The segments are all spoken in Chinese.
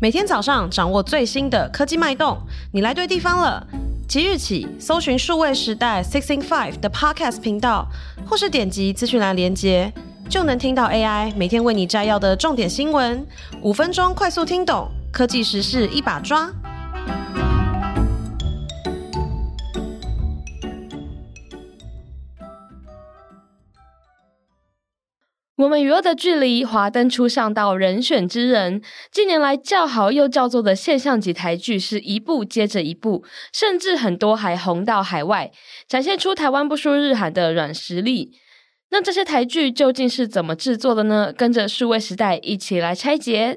每天早上掌握最新的科技脉动，你来对地方了。即日起，搜寻数位时代 Six in Five 的 Podcast 频道，或是点击资讯栏连接，就能听到 AI 每天为你摘要的重点新闻，五分钟快速听懂科技时事一把抓。我们与恶的距离，华灯初上到人选之人。近年来叫好又叫座的现象级台剧是一部接着一部，甚至很多还红到海外，展现出台湾不输日韩的软实力。那这些台剧究竟是怎么制作的呢？跟着数位时代一起来拆解。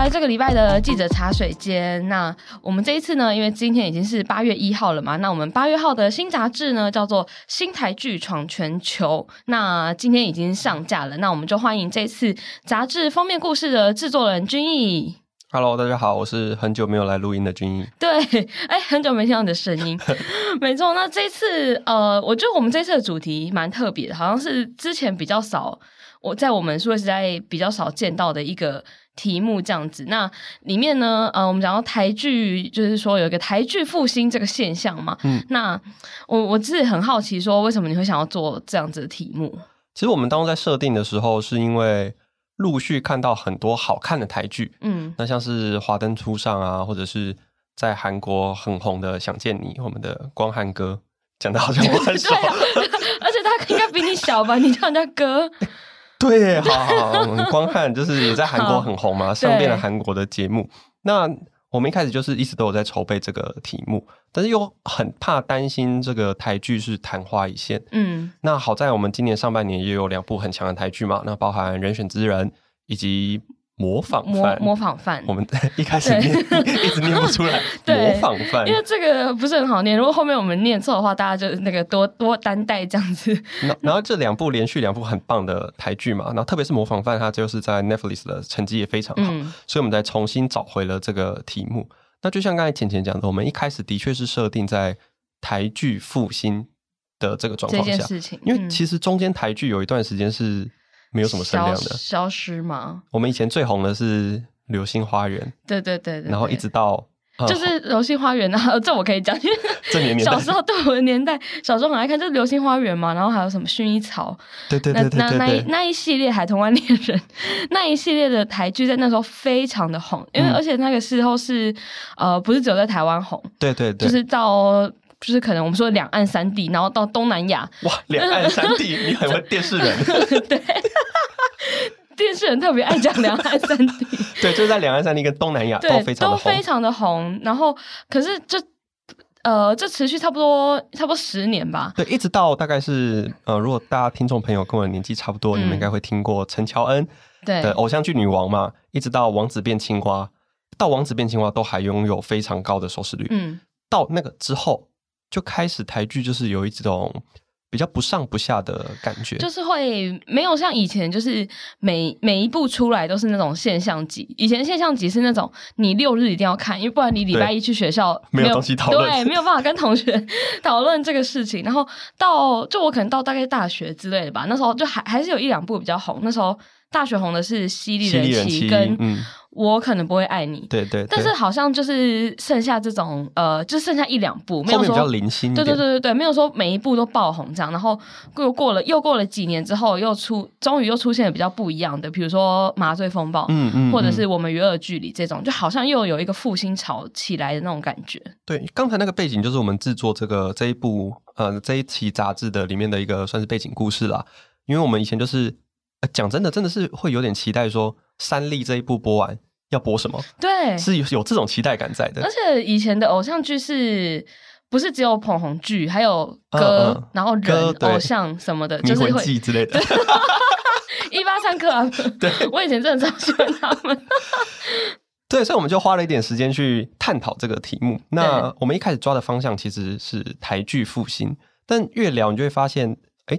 来这个礼拜的记者茶水间，那我们这一次呢，因为今天已经是八月一号了嘛，那我们八月号的新杂志呢叫做《新台剧闯全球》，那今天已经上架了，那我们就欢迎这次杂志封面故事的制作人君毅。Hello，大家好，我是很久没有来录音的君毅。对，哎，很久没听到你的声音，没错。那这次呃，我觉得我们这次的主题蛮特别的，好像是之前比较少，我在我们数位时代比较少见到的一个。题目这样子，那里面呢，呃，我们讲到台剧，就是说有一个台剧复兴这个现象嘛。嗯，那我我自己很好奇，说为什么你会想要做这样子的题目？其实我们当初在设定的时候，是因为陆续看到很多好看的台剧，嗯，那像是《华灯初上》啊，或者是在韩国很红的《想见你》，我们的光汉哥，讲的好像我很熟，啊，而且他应该比你小吧？你叫人家哥。对，好好好，光汉就是也在韩国很红嘛，上遍了韩国的节目。那我们一开始就是一直都有在筹备这个题目，但是又很怕担心这个台剧是昙花一现。嗯，那好在我们今年上半年也有两部很强的台剧嘛，那包含人选之人以及。模仿犯，模仿犯，我们 一开始念 一直念不出来。模仿犯，因为这个不是很好念。如果后面我们念错的话，大家就那个多多担待这样子。然后这两部连续两部很棒的台剧嘛，然后特别是模仿犯，它就是在 Netflix 的成绩也非常好，嗯，所以我们才重新找回了这个题目。那就像刚才浅浅讲的，我们一开始的确是设定在台剧复兴的这个状况下，事情，因为其实中间台剧有一段时间是。没有什么声量的。消，消失吗？我们以前最红的是《流星花园》，对对对，对，然后一直到就是《流星花园》啊，这我可以讲，因为 小时候对我的年代，小时候很爱看，就是《流星花园》嘛，然后还有什么《薰衣草》，对对对那那一那一系列《海豚湾恋人》那一系列的台剧，在那时候非常的红，因为而且那个时候是呃，不是只有在台湾红，对对对，就是到。就是可能我们说两岸三地，然后到东南亚。哇，两岸三地，你很会电视人。对，电视人特别爱讲两岸三地。对，就是在两岸三地跟东南亚都非常，都非常的红。然后，可是这呃，这持续差不多差不多十年吧。对，一直到大概是呃，如果大家听众朋友跟我年纪差不多，嗯、你们应该会听过陈乔恩的偶像剧女王嘛。一直到王子变青蛙，到王子变青蛙都还拥有非常高的收视率。嗯，到那个之后。就开始台剧就是有一种比较不上不下的感觉，就是会没有像以前，就是每每一部出来都是那种现象级。以前现象级是那种你六日一定要看，因为不然你礼拜一去学校没有，东西讨论，对，没有办法跟同学 讨论这个事情。然后到就我可能到大概大学之类的吧，那时候就还还是有一两部比较红。那时候大学红的是《犀利人妻》跟。嗯我可能不会爱你，对对，对，但是好像就是剩下这种呃，就剩下一两部，没有说比较零星，对对对对对，没有说每一部都爆红这样。然后又过了又过了几年之后，又出终于又出现了比较不一样的，比如说《麻醉风暴》，嗯嗯，或者是我们与恶距离这种，就好像又有一个复兴潮起来的那种感觉。对，刚才那个背景就是我们制作这个这一部呃这一期杂志的里面的一个算是背景故事啦。因为我们以前就是讲真的，真的是会有点期待说。三立这一部播完要播什么？对，是有有这种期待感在的。而且以前的偶像剧是不是只有捧红剧，还有歌，嗯嗯、然后人偶像什么的，就是会之类的。一八三课啊，对，我以前真的超喜欢他们。对，所以我们就花了一点时间去探讨这个题目。那我们一开始抓的方向其实是台剧复兴，但越聊你就会发现。哎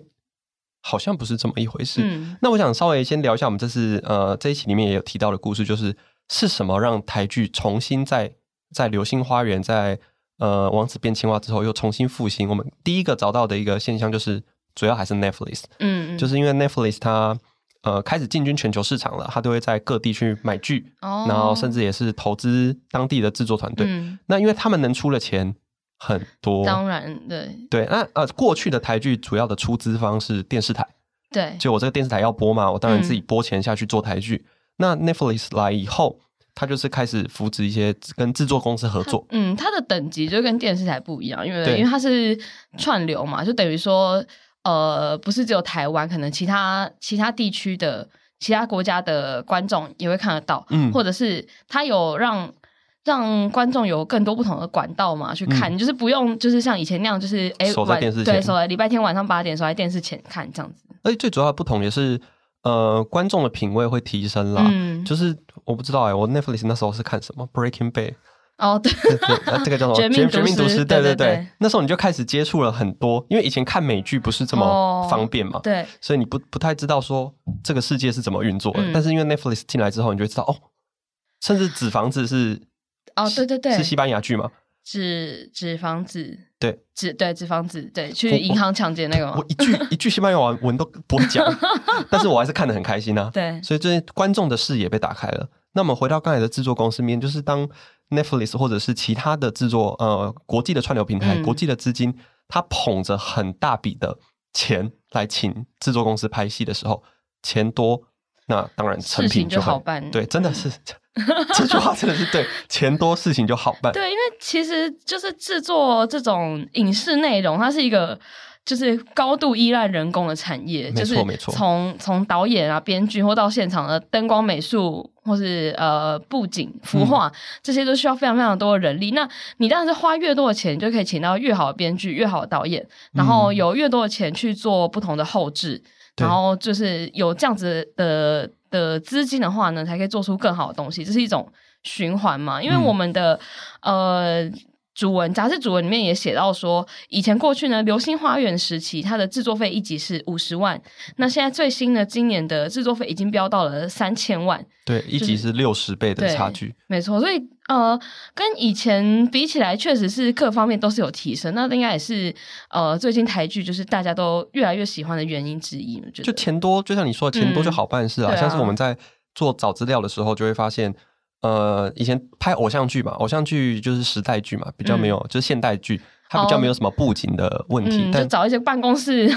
好像不是这么一回事。嗯，那我想稍微先聊一下，我们这次呃这一期里面也有提到的故事，就是是什么让台剧重新在在《流星花园》在呃王子变青蛙之后又重新复兴，我们第一个找到的一个现象就是主要还是 Netflix，嗯，就是因为 Netflix 它呃开始进军全球市场了，它都会在各地去买剧，哦，然后甚至也是投资当地的制作团队。嗯，那因为他们能出的钱很多，当然对。对。那呃过去的台剧主要的出资方是电视台，对，就我这个电视台要播嘛，我当然自己拨钱下去做台剧。嗯、那 Netflix 来以后。他就是开始扶持一些跟制作公司合作，嗯，它的等级就跟电视台不一样，因为因为它是串流嘛，就等于说，呃，不是只有台湾，可能其他其他地区的其他国家的观众也会看得到，嗯，或者是它有让让观众有更多不同的管道嘛去看，嗯、就是不用就是像以前那样，就是哎，守在电视前，对，守在礼拜天晚上八点守在电视前看这样子。而且最主要的不同也是。呃，观众的品味会提升啦。嗯，就是我不知道哎、欸，我 Netflix 那时候是看什么 Breaking Bad。哦，对，对，对，这个叫什么？绝命毒师。对对对，那时候你就开始接触了很多，因为以前看美剧不是这么方便嘛。对。所以你不不太知道说这个世界是怎么运作的。嗯、但是因为 Netflix 进来之后，你就会知道哦，甚至纸房子是哦，对对对，是西班牙剧吗？纸纸房子，对，纸对纸房子，对，去银行抢劫那个我，我一句一句西班牙文都不会讲，但是我还是看得很开心啊。对，所以这些观众的视野被打开了。那么回到刚才的制作公司面，就是当 Netflix 或者是其他的制作呃国际的串流平台、嗯、国际的资金，他捧着很大笔的钱来请制作公司拍戏的时候，钱多，那当然成品就，就好办。对，真的是。这句话真的是对，钱多事情就好办。对，因为其实就是制作这种影视内容，它是一个就是高度依赖人工的产业，没错没错。从从导演啊、编剧或到现场的灯光美术，或是呃布景、服化，嗯、这些都需要非常非常多的人力。那你当然是花越多的钱，就可以请到越好的编剧、越好的导演，然后有越多的钱去做不同的后置，嗯、然后就是有这样子的。的资金的话呢，才可以做出更好的东西，这是一种循环嘛。因为我们的、嗯、呃主文杂志主文里面也写到说，以前过去呢，流星花园时期它的制作费一集是五十万，那现在最新的今年的制作费已经飙到了三千万，对，一集是六十倍的差距，没错。所以呃，跟以前比起来，确实是各方面都是有提升。那应该也是呃，最近台剧就是大家都越来越喜欢的原因之一。就钱多，就像你说的，钱多就好办事啊。嗯、像是我们在做找资料的时候，就会发现，呃，以前拍偶像剧嘛，偶像剧就是时代剧嘛，比较没有，嗯、就是现代剧，它比较没有什么布景的问题。嗯、但就找一些办公室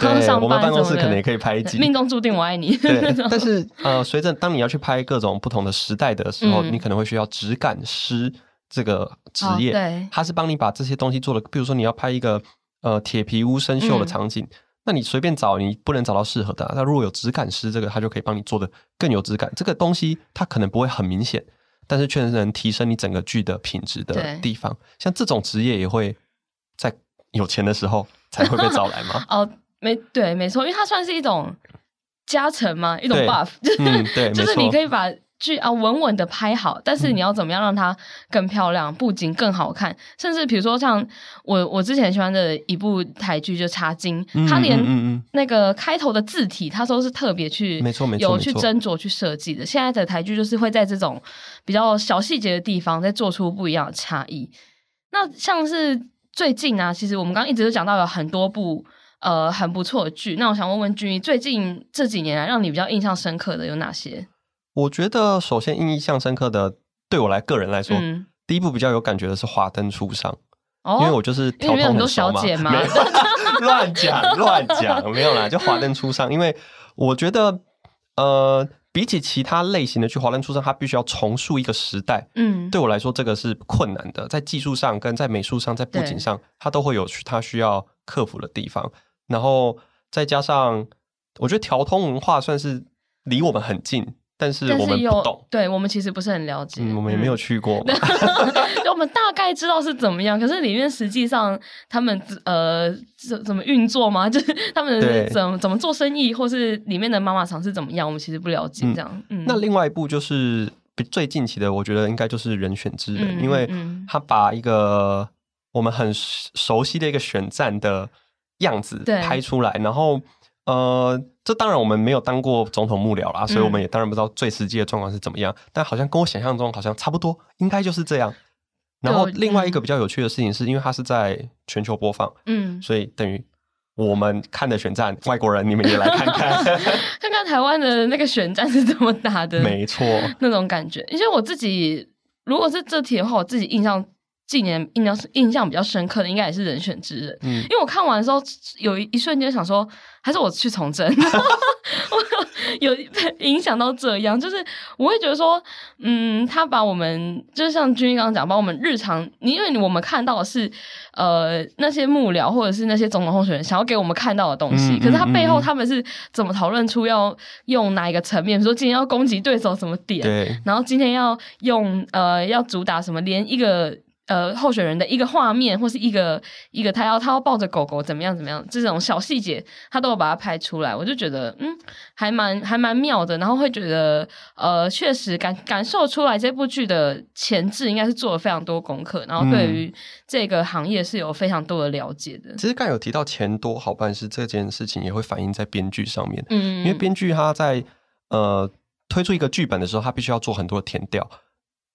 我们办公室可能也可以拍一集。命中注定我爱你。对，但是呃，随着当你要去拍各种不同的时代的时候，嗯、你可能会需要质感师。这个职业，哦、对，他是帮你把这些东西做的。比如说，你要拍一个呃铁皮屋生锈的场景，嗯、那你随便找，你不能找到适合的。那如果有质感师，这个他就可以帮你做的更有质感。这个东西它可能不会很明显，但是确实能提升你整个剧的品质的地方。像这种职业也会在有钱的时候才会被找来吗？哦，没对，没错，因为它算是一种加成嘛，一种 buff，嗯，对，就是你可以把。剧啊，稳稳的拍好，但是你要怎么样让它更漂亮，布景更好看，甚至比如说像我我之前喜欢的一部台剧就《茶金》，它连那个开头的字体，它都是特别去没错没错有去斟酌去设计的。现在的台剧就是会在这种比较小细节的地方再做出不一样的差异。那像是最近啊，其实我们刚刚一直都讲到有很多部呃很不错的剧，那我想问问君，最近这几年来让你比较印象深刻的有哪些？我觉得首先印象深刻的，对我来个人来说，嗯、第一部比较有感觉的是《华灯初上》，哦，因为我就是条通很熟嘛，没有 乱讲乱讲，没有啦，就《华灯初上》，因为我觉得，呃，比起其他类型的去，《华灯初上》它必须要重塑一个时代，嗯，对我来说这个是困难的，在技术上、跟在美术上、在布景上，对它都会有它需要克服的地方，然后再加上，我觉得条通文化算是离我们很近。但是我们不懂，对我们其实不是很了解，嗯、我们也没有去过。我们大概知道是怎么样，可是里面实际上他们呃怎怎么运作吗？就是他们怎么怎么做生意，或是里面的妈妈厂是怎么样，我们其实不了解。这样，嗯嗯、那另外一部就是最近期的，我觉得应该就是人选之人，嗯、因为他把一个我们很熟悉的一个选战的样子拍出来，然后。呃，这当然我们没有当过总统幕僚啦，所以我们也当然不知道最实际的状况是怎么样。嗯、但好像跟我想象中好像差不多，应该就是这样。然后另外一个比较有趣的事情是，因为它是在全球播放，嗯，所以等于我们看的选战，外国人你们也来看看，看看台湾的那个选战是怎么打的，没错，那种感觉。因为我自己如果是这题的话，我自己印象。近年印象印象比较深刻的，应该也是人选之人。嗯，因为我看完的时候，有一一瞬间想说，还是我去从政，我 有影响到这样，就是我会觉得说，嗯，他把我们就是像君君刚刚讲，把我们日常，因为我们看到的是呃那些幕僚或者是那些总统候选人想要给我们看到的东西，嗯、可是他背后他们是怎么讨论出要用哪一个层面，比如说今天要攻击对手什么点，然后今天要用呃要主打什么，连一个。呃，候选人的一个画面，或是一个一个他要他要抱着狗狗怎么样怎么样，这种小细节他都有把它拍出来，我就觉得嗯，还蛮还蛮妙的。然后会觉得呃，确实感感受出来这部剧的前置应该是做了非常多功课，然后对于这个行业是有非常多的了解的。嗯、其实刚有提到钱多好办事这件事情，也会反映在编剧上面。嗯，因为编剧他在呃推出一个剧本的时候，他必须要做很多的填调。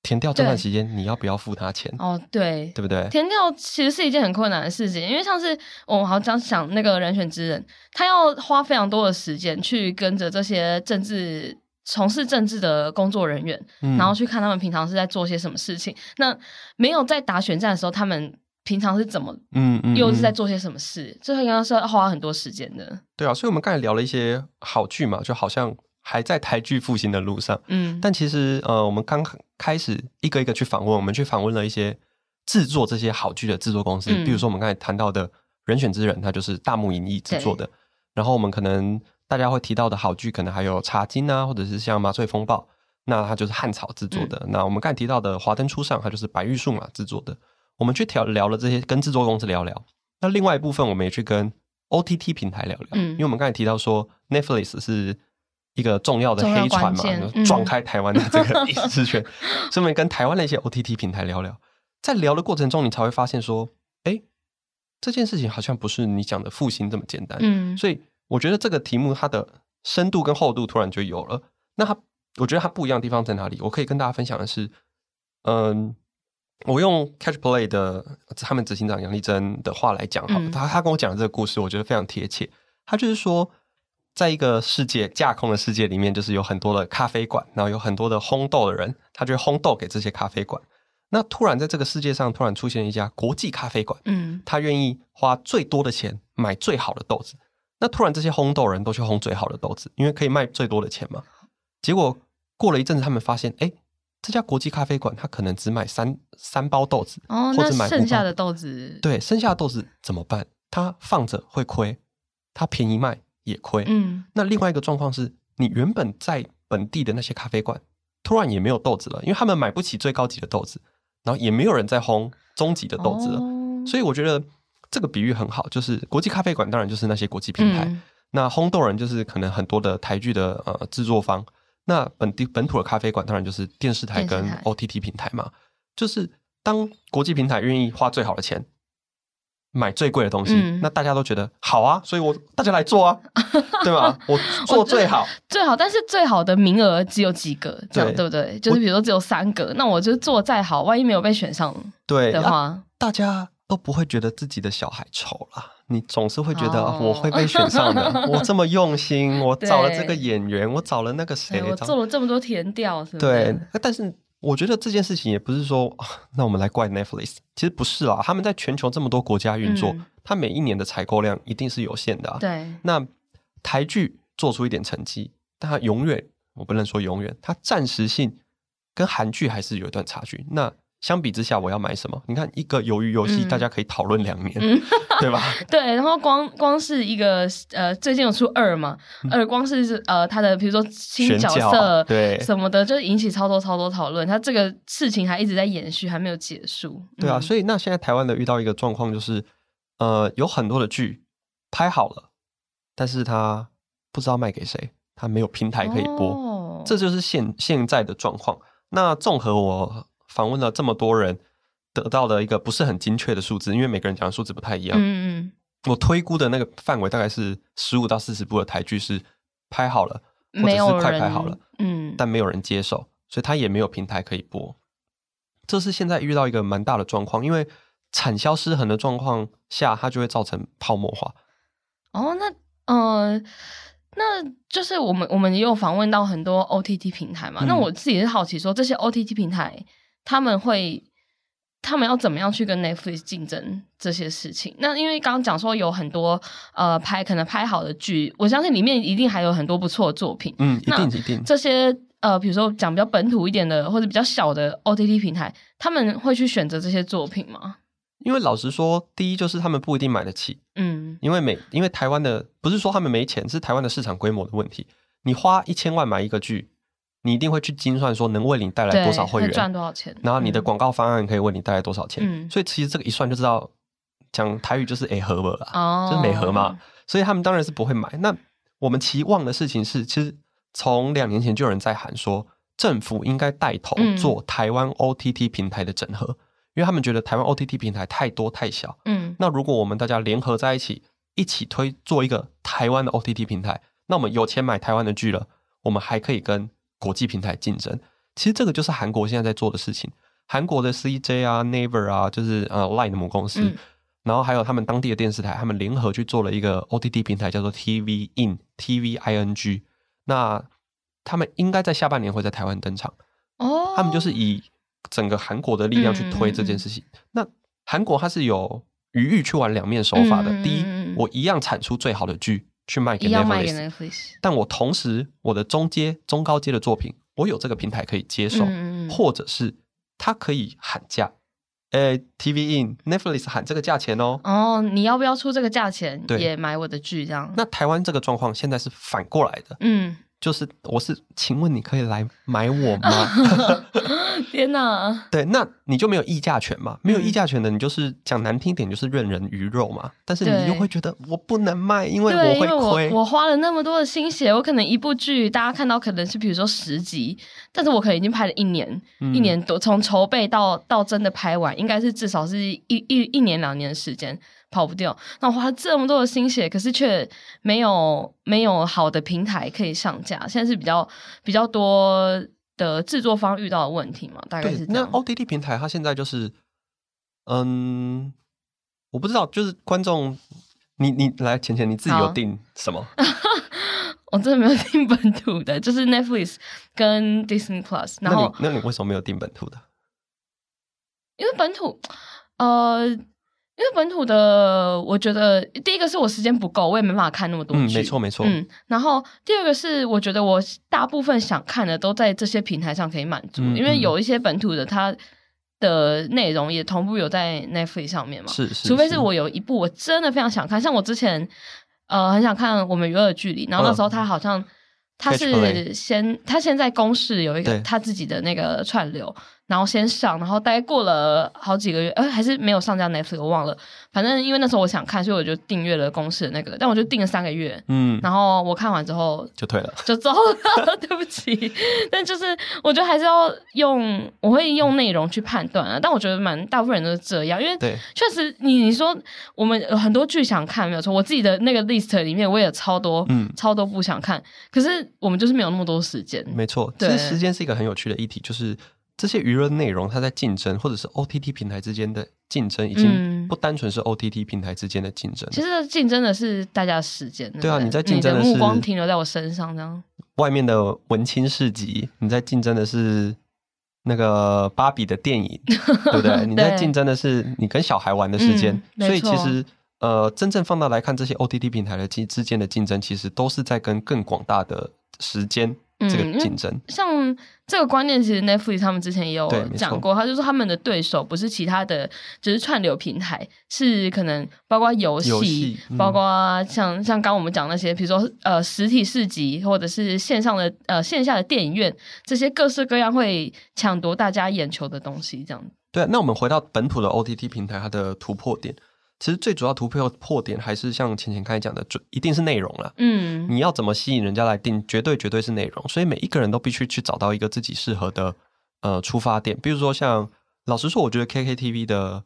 田调这段时间，你要不要付他钱？哦，对，对不对？填掉其实是一件很困难的事情，因为像是我好像想那个人选之人，他要花非常多的时间去跟着这些政治从事政治的工作人员，嗯、然后去看他们平常是在做些什么事情。那没有在打选战的时候，他们平常是怎么，嗯嗯，又是在做些什么事？这应该是要花很多时间的。对啊，所以我们刚才聊了一些好剧嘛，就好像。还在台剧复兴的路上，嗯，但其实呃，我们刚开始一个一个去访问，我们去访问了一些制作这些好剧的制作公司，嗯、比如说我们刚才谈到的人选之人，他就是大木影艺制作的。然后我们可能大家会提到的好剧，可能还有茶金啊，或者是像麻醉风暴，那它就是汉草制作的。嗯、那我们刚才提到的华灯初上，它就是白玉数码制作的。我们去聊聊了这些，跟制作公司聊聊。那另外一部分，我们也去跟 OTT 平台聊聊，嗯，因为我们刚才提到说 Netflix 是。一个重要的黑船嘛，撞开台湾的这个影视圈，顺便、嗯、跟台湾的一些 OTT 平台聊聊，在聊的过程中，你才会发现说，哎，这件事情好像不是你讲的复兴这么简单。嗯，所以我觉得这个题目它的深度跟厚度突然就有了。那它，我觉得它不一样的地方在哪里？我可以跟大家分享的是，嗯，我用 Catch Play 的他们执行长杨丽珍的话来讲好了，嗯、他他跟我讲的这个故事，我觉得非常贴切。他就是说。在一个世界架空的世界里面，就是有很多的咖啡馆，然后有很多的烘豆的人，他就烘豆给这些咖啡馆。那突然在这个世界上，突然出现一家国际咖啡馆，嗯，他愿意花最多的钱买最好的豆子。那突然这些烘豆人都去烘最好的豆子，因为可以卖最多的钱嘛。结果过了一阵子，他们发现，哎，这家国际咖啡馆他可能只买三三包豆子，哦，或者买剩下的豆子，对，剩下的豆子怎么办？他放着会亏，他便宜卖。也亏。嗯，那另外一个状况是，你原本在本地的那些咖啡馆，突然也没有豆子了，因为他们买不起最高级的豆子，然后也没有人在烘中级的豆子了。哦、所以我觉得这个比喻很好，就是国际咖啡馆当然就是那些国际品牌，嗯、那烘豆人就是可能很多的台剧的呃制作方，那本地本土的咖啡馆当然就是电视台跟 OTT 平台嘛，台就是当国际平台愿意花最好的钱。买最贵的东西，嗯、那大家都觉得好啊，所以我大家来做啊，对吧？我做最好，最好，但是最好的名额只有几个，这样对，对不对？就是比如说只有三个，我那我就做再好，万一没有被选上，对的话，大家都不会觉得自己的小孩丑啦。你总是会觉得我会被选上的，哦、我这么用心，我找了这个演员，我找了那个谁，我做了这么多甜调？对，但是。我觉得这件事情也不是说，那我们来怪 Netflix，其实不是啦。他们在全球这么多国家运作，他、嗯、每一年的采购量一定是有限的、啊。对，那台剧做出一点成绩，但它永远，我不能说永远，它暂时性跟韩剧还是有一段差距。那相比之下，我要买什么？你看，一个鱿鱼游戏，大家可以讨论两年，嗯、对吧？对，然后光光是一个呃，最近有出二嘛，二光是是呃，他的比如说新角色对什么的，就引起超多超多讨论。他这个事情还一直在延续，还没有结束。对啊，所以那现在台湾的遇到一个状况就是，呃，有很多的剧拍好了，但是他不知道卖给谁，他没有平台可以播，哦、这就是现现在的状况。那综合我。访问了这么多人，得到的一个不是很精确的数字，因为每个人讲的数字不太一样。嗯嗯，我推估的那个范围大概是十五到四十部的台剧是拍好了，或者是快拍好了，嗯，但没有人接手，所以他也没有平台可以播。这是现在遇到一个蛮大的状况，因为产销失衡的状况下，它就会造成泡沫化。哦，那呃，那就是我们我们也有访问到很多 OTT 平台嘛。嗯、那我自己是好奇说，这些 OTT 平台他们会。他们要怎么样去跟 Netflix 竞争这些事情？那因为刚刚讲说有很多呃拍可能拍好的剧，我相信里面一定还有很多不错的作品。嗯，一定一定。这些呃，比如说讲比较本土一点的或者比较小的 OTT 平台，他们会去选择这些作品吗？因为老实说，第一就是他们不一定买得起。嗯，因为每因为台湾的不是说他们没钱，是台湾的市场规模的问题。你花一千万买一个剧。你一定会去精算说能为你带来多少会员，赚多少钱，然后你的广告方案可以为你带来多少钱。嗯，所以其实这个一算就知道，讲台语就是哎合不啦，哦，就是美合嘛。所以他们当然是不会买。那我们期望的事情是，其实从两年前就有人在喊说，政府应该带头做台湾 OTT 平台的整合，嗯，因为他们觉得台湾 OTT 平台太多太小。嗯，那如果我们大家联合在一起，一起推做一个台湾的 OTT 平台，那我们有钱买台湾的剧了，我们还可以跟。国际平台竞争，其实这个就是韩国现在在做的事情。韩国的 CJ 啊、Naver 啊，就是呃 Line 的母公司，嗯、然后还有他们当地的电视台，他们联合去做了一个 OTT 平台，叫做 TV In TV ING。那他们应该在下半年会在台湾登场。哦，他们就是以整个韩国的力量去推这件事情。嗯、那韩国它是有余裕去玩两面手法的。嗯、第一，我一样产出最好的剧。去卖给 Netflix，但我同时我的中阶、中高阶的作品，我有这个平台可以接受，嗯、或者是他可以喊价，呃，TV In Netflix 喊这个价钱哦，哦，你要不要出这个价钱对也买我的剧这样？那台湾这个状况现在是反过来的，嗯。就是我是，请问你可以来买我吗？天哪！对，那你就没有议价权嘛？没有议价权的，你就是讲难听点，就是任人鱼肉嘛。但是你又会觉得我不能卖，因为我会亏。我花了那么多的心血，我可能一部剧大家看到可能是比如说十集，但是我可能已经拍了一年，嗯、一年多，从筹备到到真的拍完，应该是至少是一一一年两年的时间。跑不掉，那我花了这么多的心血，可是却没有没有好的平台可以上架。现在是比较比较多的制作方遇到的问题嘛？大概是这样。那 OTT 平台它现在就是，嗯，我不知道，就是观众，你你来浅浅，你自己有订什么？我真的没有订本土的，就是 Netflix 跟 Disney Plus。然后那，那你为什么没有订本土的？因为本土，呃。因为本土的，我觉得第一个是我时间不够，我也没办法看那么多剧。嗯，没错没错。嗯，然后第二个是我觉得我大部分想看的都在这些平台上可以满足，嗯、因为有一些本土的它的内容也同步有在 Netflix 上面嘛。是是，是。除非是我有一部我真的非常想看，像我之前呃很想看我们与恶的距离，然后那时候他好像他是先他现在公视有一个他自己的那个串流。然后先上，然后大概过了好几个月，呃，还是没有上架 Netflix，我忘了。反正因为那时候我想看，所以我就订阅了公司的那个，但我就订了三个月。嗯，然后我看完之后就退了，就走了。对不起，但就是我觉得还是要用，我会用内容去判断啊。但我觉得蛮大部分人都是这样，因为确实你你说我们有很多剧想看没有错，我自己的那个 list 里面我也超多，嗯，超多不想看，可是我们就是没有那么多时间。没错，其实时间是一个很有趣的议题，就是。这些娱乐内容，它在竞争，或者是 OTT 平台之间的竞争，已经不单纯是 OTT 平台之间的竞争。其实竞争的是大家的时间。对啊，你在竞争的是目光停留在我身上，这样。外面的文青市集，你在竞争的是那个芭比的电影，对不对？你在竞争的是你跟小孩玩的时间。嗯、所以其实呃，真正放大来看，这些 OTT 平台的之之间的竞争，其实都是在跟更广大的时间。这个竞争，嗯、像这个观念，其实 Netflix 他们之前也有讲过，他就说他们的对手不是其他的，只是串流平台，是可能包括游戏，包括像像刚我们讲那些，比如说呃实体市集，或者是线上的呃线下的电影院，这些各式各样会抢夺大家眼球的东西，这样。对，那我们回到本土的 OTT 平台，它的突破点。其实最主要突破破点还是像浅浅刚才讲的，就一定是内容了。嗯，你要怎么吸引人家来订，绝对绝对是内容。所以每一个人都必须去找到一个自己适合的呃出发点。比如说像老实说，我觉得 KKTV 的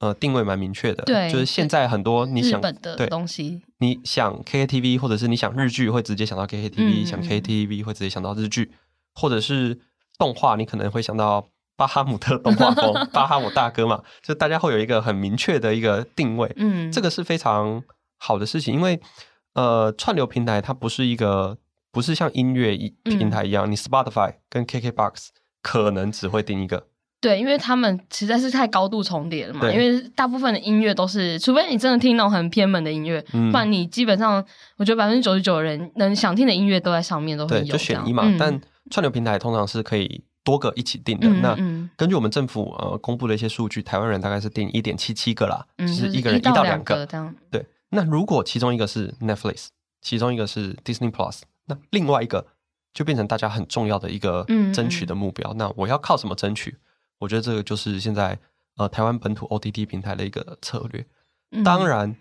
呃定位蛮明确的，对，就是现在很多你想日本的东西，你想 KKTV 或者是你想日剧，会直接想到 KKTV；、嗯、想 KTV 会直接想到日剧，或者是动画，你可能会想到巴哈姆特动画风，巴哈姆大哥嘛，就大家会有一个很明确的一个定位。嗯，这个是非常好的事情，因为呃，串流平台它不是一个，不是像音乐一平台一样，嗯、你 Spotify 跟 KKBox 可能只会定一个。对，因为他们实在是太高度重叠了嘛。因为大部分的音乐都是，除非你真的听那种很偏门的音乐，嗯、不然你基本上，我觉得百分之九十九的人能想听的音乐都在上面，都会有。对，就选一嘛。嗯、但串流平台通常是可以多个一起订的。嗯、那根据我们政府呃公布的一些数据，台湾人大概是订一点七七个啦，嗯、就是一个人一到两个这样。对，那如果其中一个是 Netflix，其中一个是 Disney Plus，那另外一个就变成大家很重要的一个争取的目标。嗯、那我要靠什么争取？我觉得这个就是现在呃台湾本土 OTT 平台的一个策略。当然，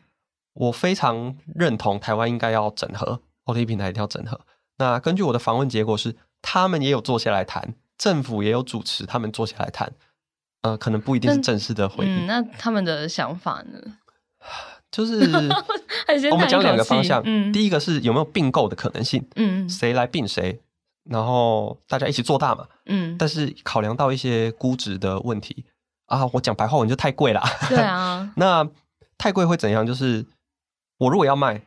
我非常认同台湾应该要整合 OTT 平台，一定要整合。那根据我的访问结果是，他们也有坐下来谈，政府也有主持，他们坐下来谈。呃，可能不一定是正式的会议。嗯，那他们的想法呢？就是 我们讲两个方向。嗯，第一个是有没有并购的可能性？嗯，谁来并谁？然后大家一起做大嘛，嗯，但是考量到一些估值的问题啊，我讲白话文就太贵了，对啊，那太贵会怎样？就是我如果要卖，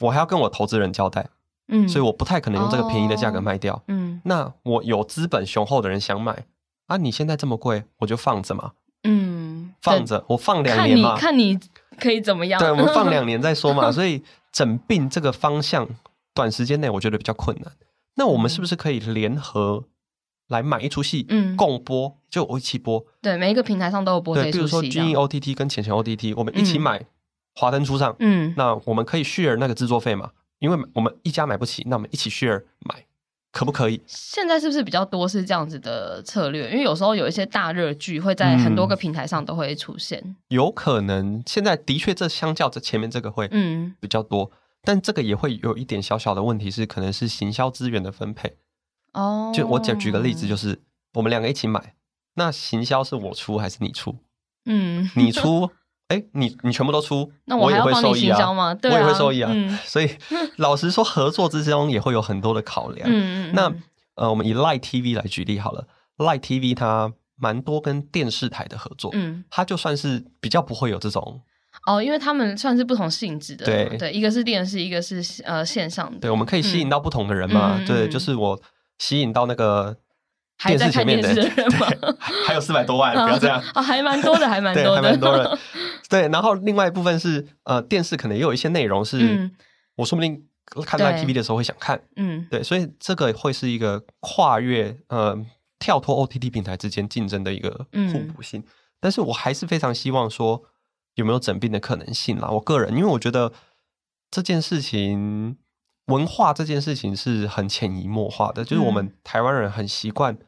我还要跟我投资人交代，嗯，所以我不太可能用这个便宜的价格卖掉，嗯，那我有资本雄厚的人想买啊，你现在这么贵，我就放着嘛，嗯，放着，我放两年嘛，看你可以怎么样，对，我们 放两年再说嘛，所以整病这个方向，短时间内我觉得比较困难。那我们是不是可以联合来买一出戏，嗯，共播，就我一起播？对，每一个平台上都有播。对，比如说军营 OTT 跟浅浅 OTT，我们一起买《华灯初上》。嗯，那我们可以 share 那个制作费嘛？因为我们一家买不起，那我们一起 share 买，可不可以？现在是不是比较多是这样子的策略？因为有时候有一些大热剧会在很多个平台上都会出现。嗯，有可能现在的确这相较这前面这个会嗯比较多。嗯但这个也会有一点小小的问题，是可能是行销资源的分配。哦，就我举举个例子，就是我们两个一起买，那行销是我出还是你出？嗯，你出，哎，你你全部都出，那我也会受益啊，我也会受益啊。所以 老实说，合作之中也会有很多的考量。嗯嗯。那呃，我们以 Light TV 来举例好了，Light TV 它蛮多跟电视台的合作，嗯，它就算是比较不会有这种。哦，因为他们算是不同性质的，对对，一个是电视，一个是呃线上的。对，我们可以吸引到不同的人嘛？嗯、对，就是我吸引到那个电视前面的还有四百多万，不要这样。啊、哦，还蛮多的，还蛮多的，还蛮多的。对，然后另外一部分是呃，电视可能也有一些内容是，嗯、我说不定看 Live TV 的时候会想看，嗯，对，所以这个会是一个跨越呃跳脱 OTT 平台之间竞争的一个互补性，嗯、但是我还是非常希望说。有没有整并的可能性啦？我个人，因为我觉得这件事情，文化这件事情是很潜移默化的，就是我们台湾人很习惯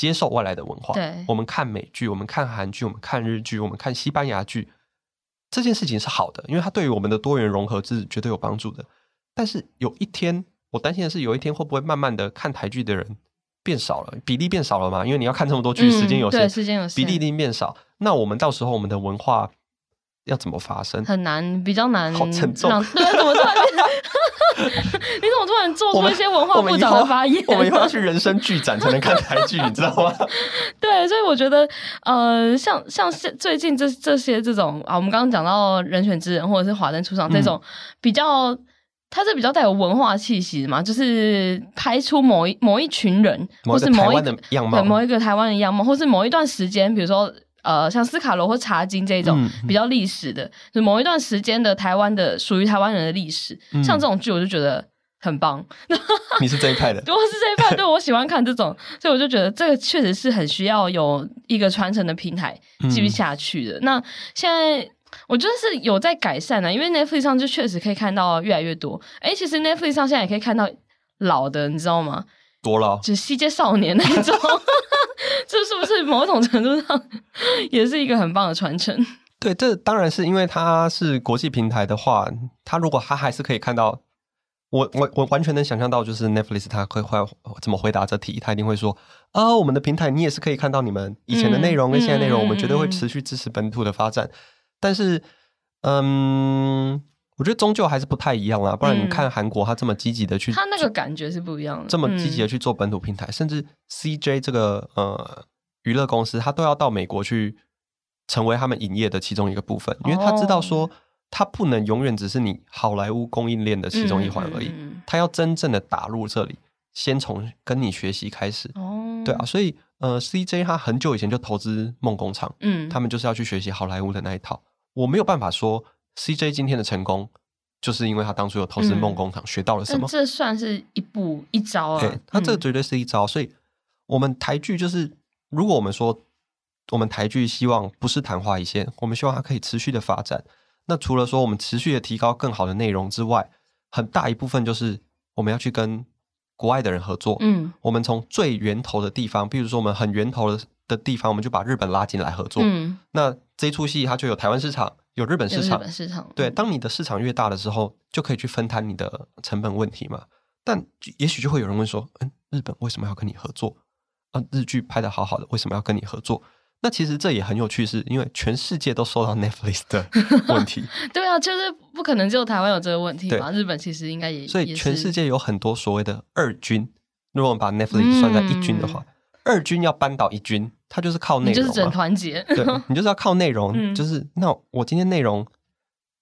接受外来的文化。对，我们看美剧，我们看韩剧，我们看日剧，我们看西班牙剧，这件事情是好的，因为它对于我们的多元融合是绝对有帮助的。但是有一天，我担心的是，有一天会不会慢慢的看台剧的人变少了，比例变少了嘛？因为你要看这么多剧，时间有限，时间有限，比例一定变少。那我们到时候我们的文化。要怎么发生？很难，比较难。好沉重。对，怎么突然？你怎么突然做出一些文化部长的发言？我们以后要去人生剧展才能看台剧，你知道吗？对，所以我觉得，呃，像像最近这这些这种啊，我们刚刚讲到人选之人或者是华灯初上这种比较，它是比较带有文化气息的嘛，就是拍出某一某一群人，或是某一个样貌，某一个台湾的样貌，或是某一段时间，比如说。呃，像斯卡罗或茶金这种比较历史的，嗯、就某一段时间的台湾的属于台湾人的历史，嗯、像这种剧我就觉得很棒。你是这一派的？我是这一派，对，我喜欢看这种，所以我就觉得这个确实是很需要有一个传承的平台继续下去的。嗯、那现在我觉得是有在改善的、啊，因为 Netflix 上就确实可以看到越来越多。哎，其实 Netflix 上现在也可以看到老的，你知道吗？多了？就是西街少年那种。这是不是某种程度上也是一个很棒的传承？对，这当然是因为它是国际平台的话，它如果它还是可以看到，我我我完全能想象到，就是 Netflix 它会会怎么回答这题，他一定会说啊、哦，我们的平台你也是可以看到你们以前的内容跟现在内容，嗯、我们绝对会持续支持本土的发展。嗯、但是，嗯。我觉得终究还是不太一样啊，不然你看韩国，他这么积极的去，他那个感觉是不一样的，这么积极的去做本土平台，甚至 CJ 这个呃娱乐公司，他都要到美国去成为他们营业的其中一个部分，因为他知道说，他不能永远只是你好莱坞供应链的其中一环而已，他要真正的打入这里，先从跟你学习开始。哦，对啊，所以呃，CJ 他很久以前就投资梦工厂，嗯，他们就是要去学习好莱坞的那一套。我没有办法说 CJ 今天的成功，就是因为他当初有投资梦工厂学到了什么。这算是一步一招啊，对，他这个绝对是一招，所以。我们台剧就是，如果我们说我们台剧希望不是昙花一现，我们希望它可以持续的发展。那除了说我们持续的提高更好的内容之外，很大一部分就是我们要去跟国外的人合作。嗯，我们从最源头的地方，比如说我们很源头的的地方，我们就把日本拉进来合作。嗯，那这出戏它就有台湾市场，有日本市场。日本市场。对，当你的市场越大的时候，就可以去分摊你的成本问题嘛。但也许就会有人问说，嗯，日本为什么要跟你合作？啊，日剧拍的好好的，为什么要跟你合作？那其实这也很有趣，是因为全世界都受到 Netflix 的问题。对啊，就是不可能只有台湾有这个问题嘛。日本其实应该也，所以全世界有很多所谓的二军。如果我们把 Netflix 算在一军的话，嗯、二军要扳倒一军，他就是靠内容，就是整团结。对，你就是要靠内容，嗯、就是那我今天内容，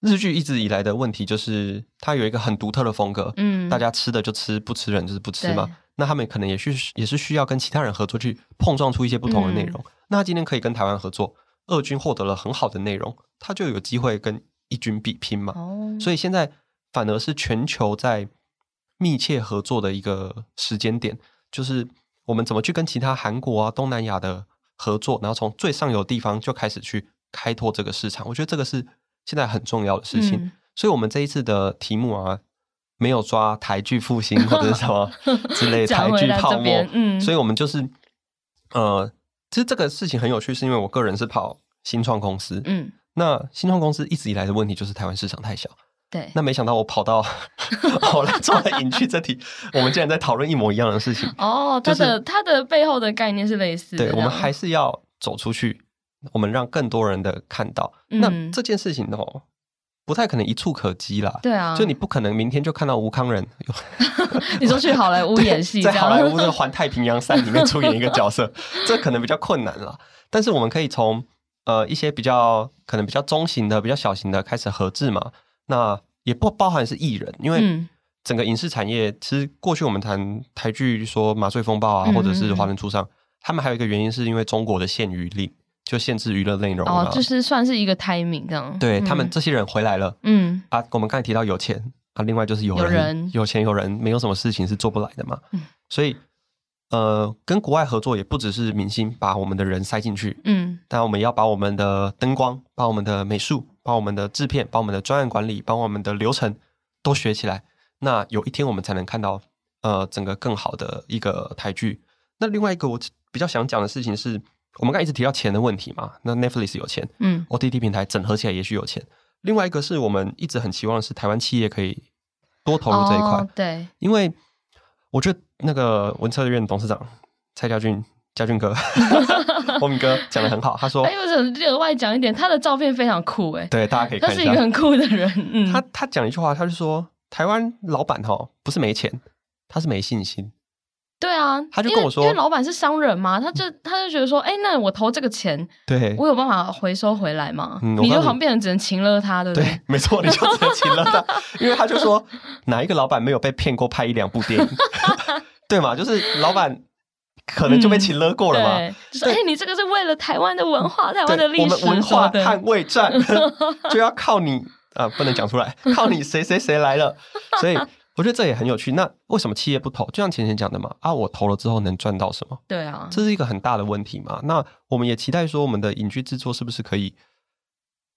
日剧一直以来的问题就是它有一个很独特的风格。嗯，大家吃的就吃，不吃人就是不吃嘛。那他们可能也是也是需要跟其他人合作去碰撞出一些不同的内容。嗯、那他今天可以跟台湾合作，二军获得了很好的内容，他就有机会跟一军比拼嘛。哦、所以现在反而是全球在密切合作的一个时间点，就是我们怎么去跟其他韩国啊、东南亚的合作，然后从最上游的地方就开始去开拓这个市场。我觉得这个是现在很重要的事情。嗯、所以，我们这一次的题目啊。没有抓台剧复兴或者是什么 之类台剧泡沫，嗯，所以我们就是呃，其实这个事情很有趣，是因为我个人是跑新创公司，嗯，那新创公司一直以来的问题就是台湾市场太小，对，那没想到我跑到 跑来做了 影剧这题，我们竟然在讨论一模一样的事情哦，它的它的背后的概念是类似的，对，我们还是要走出去，我们让更多人的看到，那这件事情哦。不太可能一触可及啦，对啊，就你不可能明天就看到吴康仁，你说去好莱坞演戏，在好莱坞的《环太平洋三》里面出演一个角色，这可能比较困难了。但是我们可以从呃一些比较可能比较中型的、比较小型的开始合制嘛。那也不包含是艺人，因为整个影视产业，其实过去我们谈台剧说《麻醉风暴》啊，或者是《华灯初上》，他们还有一个原因是因为中国的限娱令。就限制娱乐内容哦，就是算是一个 timing 这样。对、嗯、他们这些人回来了，嗯啊，我们刚才提到有钱啊，另外就是有人，有人有钱有人，没有什么事情是做不来的嘛。嗯，所以呃，跟国外合作也不只是明星把我们的人塞进去，嗯，但我们要把我们的灯光、把我们的美术、把我们的制片、把我们的专案管理、把我们的流程都学起来。那有一天我们才能看到呃整个更好的一个台剧。那另外一个我比较想讲的事情是。我们刚才一直提到钱的问题嘛，那 Netflix 有钱，嗯，OTT 平台整合起来也许有钱。另外一个是我们一直很期望的是台湾企业可以多投入这一块，哦、对，因为我觉得那个文策院董事长蔡家俊家俊哥，国民哥讲的很好，他说，哎，我想额外讲一点，他的照片非常酷，哎，对，大家可以看一下，他是一个很酷的人，嗯，他他讲一句话，他就说台湾老板哈不是没钱，他是没信心。对啊，他就跟我说，因为老板是商人嘛，他就他就觉得说，哎，那我投这个钱，对，我有办法回收回来吗？你就好像变成只能擒了他，对不对？对，没错，你就只能擒了他，因为他就说，哪一个老板没有被骗过拍一两部电影？对嘛，就是老板可能就被请勒过了嘛。就说，哎，你这个是为了台湾的文化、台湾的历史、文化捍卫战，就要靠你啊，不能讲出来，靠你谁谁谁来了，所以。我觉得这也很有趣。那为什么企业不投？就像前前讲的嘛，啊，我投了之后能赚到什么？对啊，这是一个很大的问题嘛。那我们也期待说，我们的影剧制作是不是可以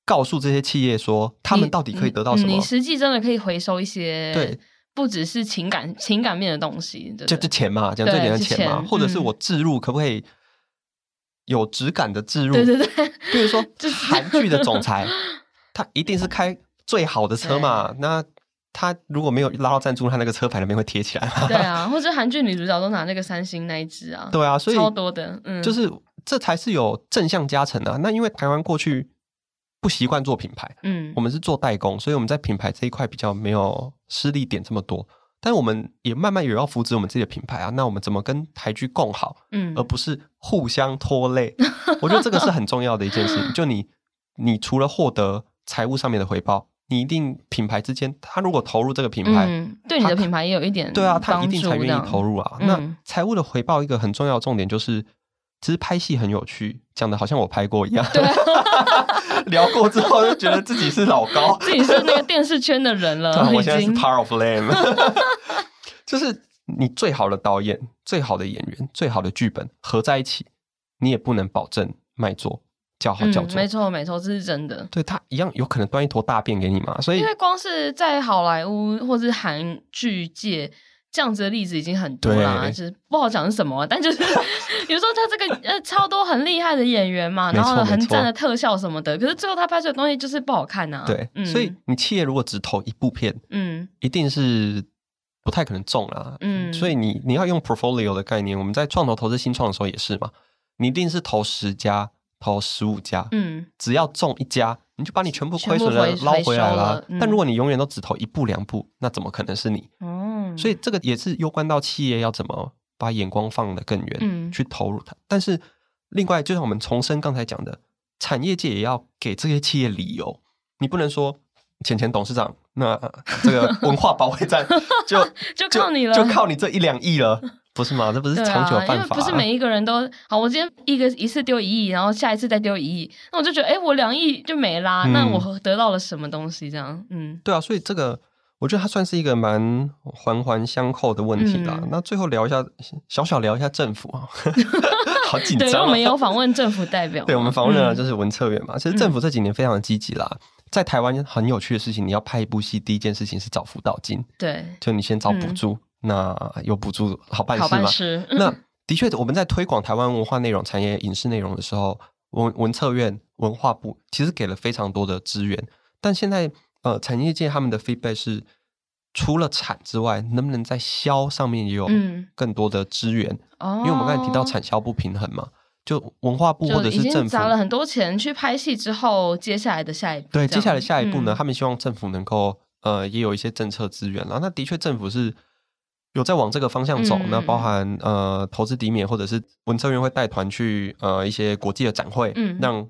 告诉这些企业说，他们到底可以得到什么？你，你实际真的可以回收一些，对，不只是情感情感面的东西，就就钱嘛，讲最简单的钱嘛，钱或者是我置入可不可以有质感的置入？对对对，比如说 韩剧的总裁，他一定是开最好的车嘛，那。他如果没有拉到赞助，他那个车牌那边会贴起来吗？对啊，或者韩剧女主角都拿那个三星那一只啊。对啊，所以超多的，嗯，就是这才是有正向加成的啊。那因为台湾过去不习惯做品牌，嗯，我们是做代工，所以我们在品牌这一块比较没有失力点这么多。但是我们也慢慢也要扶植我们自己的品牌啊。那我们怎么跟台剧共好？嗯，而不是互相拖累。我觉得这个是很重要的一件事情。就你，你除了获得财务上面的回报，你一定品牌之间，他如果投入这个品牌，嗯、对你的品牌也有一点对啊，他一定才愿意投入啊。嗯、那财务的回报一个很重要的重点就是。其实拍戏很有趣，讲的好像我拍过一样。对，聊过之后就觉得自己是老高，自己是那个电视圈的人了。我现在是 part of lame 就是你最好的导演、最好的演员、最好的剧本合在一起，你也不能保证卖座叫好叫座。没错，没错，这是真的。对，他一样有可能端一坨大便给你嘛。所以，因为光是在好莱坞或是韩剧界。这样子的例子已经很多了，就是不好讲是什么，但就是 比如说他这个呃超多很厉害的演员嘛，然后很赞的特效什么的，可是最后他拍出来的东西就是不好看呐、啊。对，嗯、所以你企业如果只投一部片，嗯，一定是不太可能中啦。嗯，所以你你要用 portfolio 的概念，我们在创投投资新创的时候也是嘛，你一定是投十家，投十五家，嗯，只要中一家。你就把你全部亏损的捞回来了，嗯、但如果你永远都只投一部两部，那怎么可能是你？嗯、所以这个也是攸关到企业要怎么把眼光放得更远，嗯、去投入它。但是另外，就像我们重申刚才讲的，产业界也要给这些企业理由，你不能说浅浅董事长，那这个 文化保卫战 就就靠你了，就靠你这一两亿了。不是吗？这不是长久的办法、啊啊。因为不是每一个人都好。我今天一个一次丢一亿，然后下一次再丢一亿，那我就觉得，哎，我两亿就没啦。嗯、那我得到了什么东西？这样，嗯，对啊。所以这个，我觉得它算是一个蛮环环相扣的问题啦。嗯、那最后聊一下，小小聊一下政府啊，好紧张、啊。对，我们有访问政府代表。对，我们访问的就是文策院嘛。嗯、其实政府这几年非常的积极啦。在台湾很有趣的事情，你要拍一部戏，第一件事情是找辅导金。对，就你先找补助。嗯那有补助好办事吗？那 的确，我们在推广台湾文化内容产业、影视内容的时候，文文策院、文化部其实给了非常多的资源。但现在，呃，产业界他们的 feedback 是，除了产之外，能不能在销上面也有更多的资源？嗯、因为我们刚才提到产销不平衡嘛，就文化部或者是政府砸了很多钱去拍戏之后，接下来的下一步，对，接下来下一步呢，嗯、他们希望政府能够呃，也有一些政策资源了。那的确，政府是。有在往这个方向走，那包含呃投资抵免，或者是文策院会带团去呃一些国际的展会，嗯，让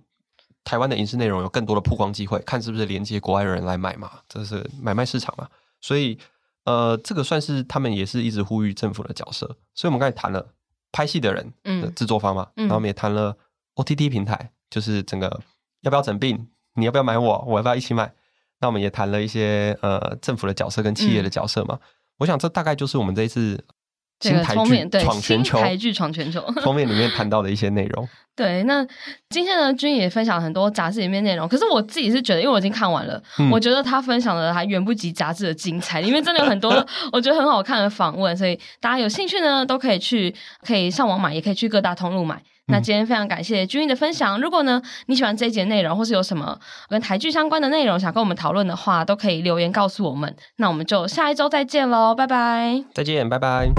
台湾的影视内容有更多的曝光机会，看是不是连接国外的人来买嘛，这是买卖市场嘛，所以呃这个算是他们也是一直呼吁政府的角色。所以我们刚才谈了拍戏的人，嗯，制作方嘛，嗯、然后我们也谈了 OTT 平台，就是整个要不要整病，你要不要买我，我要不要一起买？那我们也谈了一些呃政府的角色跟企业的角色嘛。嗯我想，这大概就是我们这一次新台剧闯全球，台剧闯全球封面里面谈到的一些内容。对，那今天呢，君也分享了很多杂志里面内容。可是我自己是觉得，因为我已经看完了，嗯、我觉得他分享的还远不及杂志的精彩。里面真的有很多我觉得很好看的访问，所以大家有兴趣呢，都可以去，可以上网买，也可以去各大通路买。那今天非常感谢君毅的分享。如果呢，你喜欢这一节内容，或是有什么跟台剧相关的内容想跟我们讨论的话，都可以留言告诉我们。那我们就下一周再见喽，拜拜！再见，拜拜。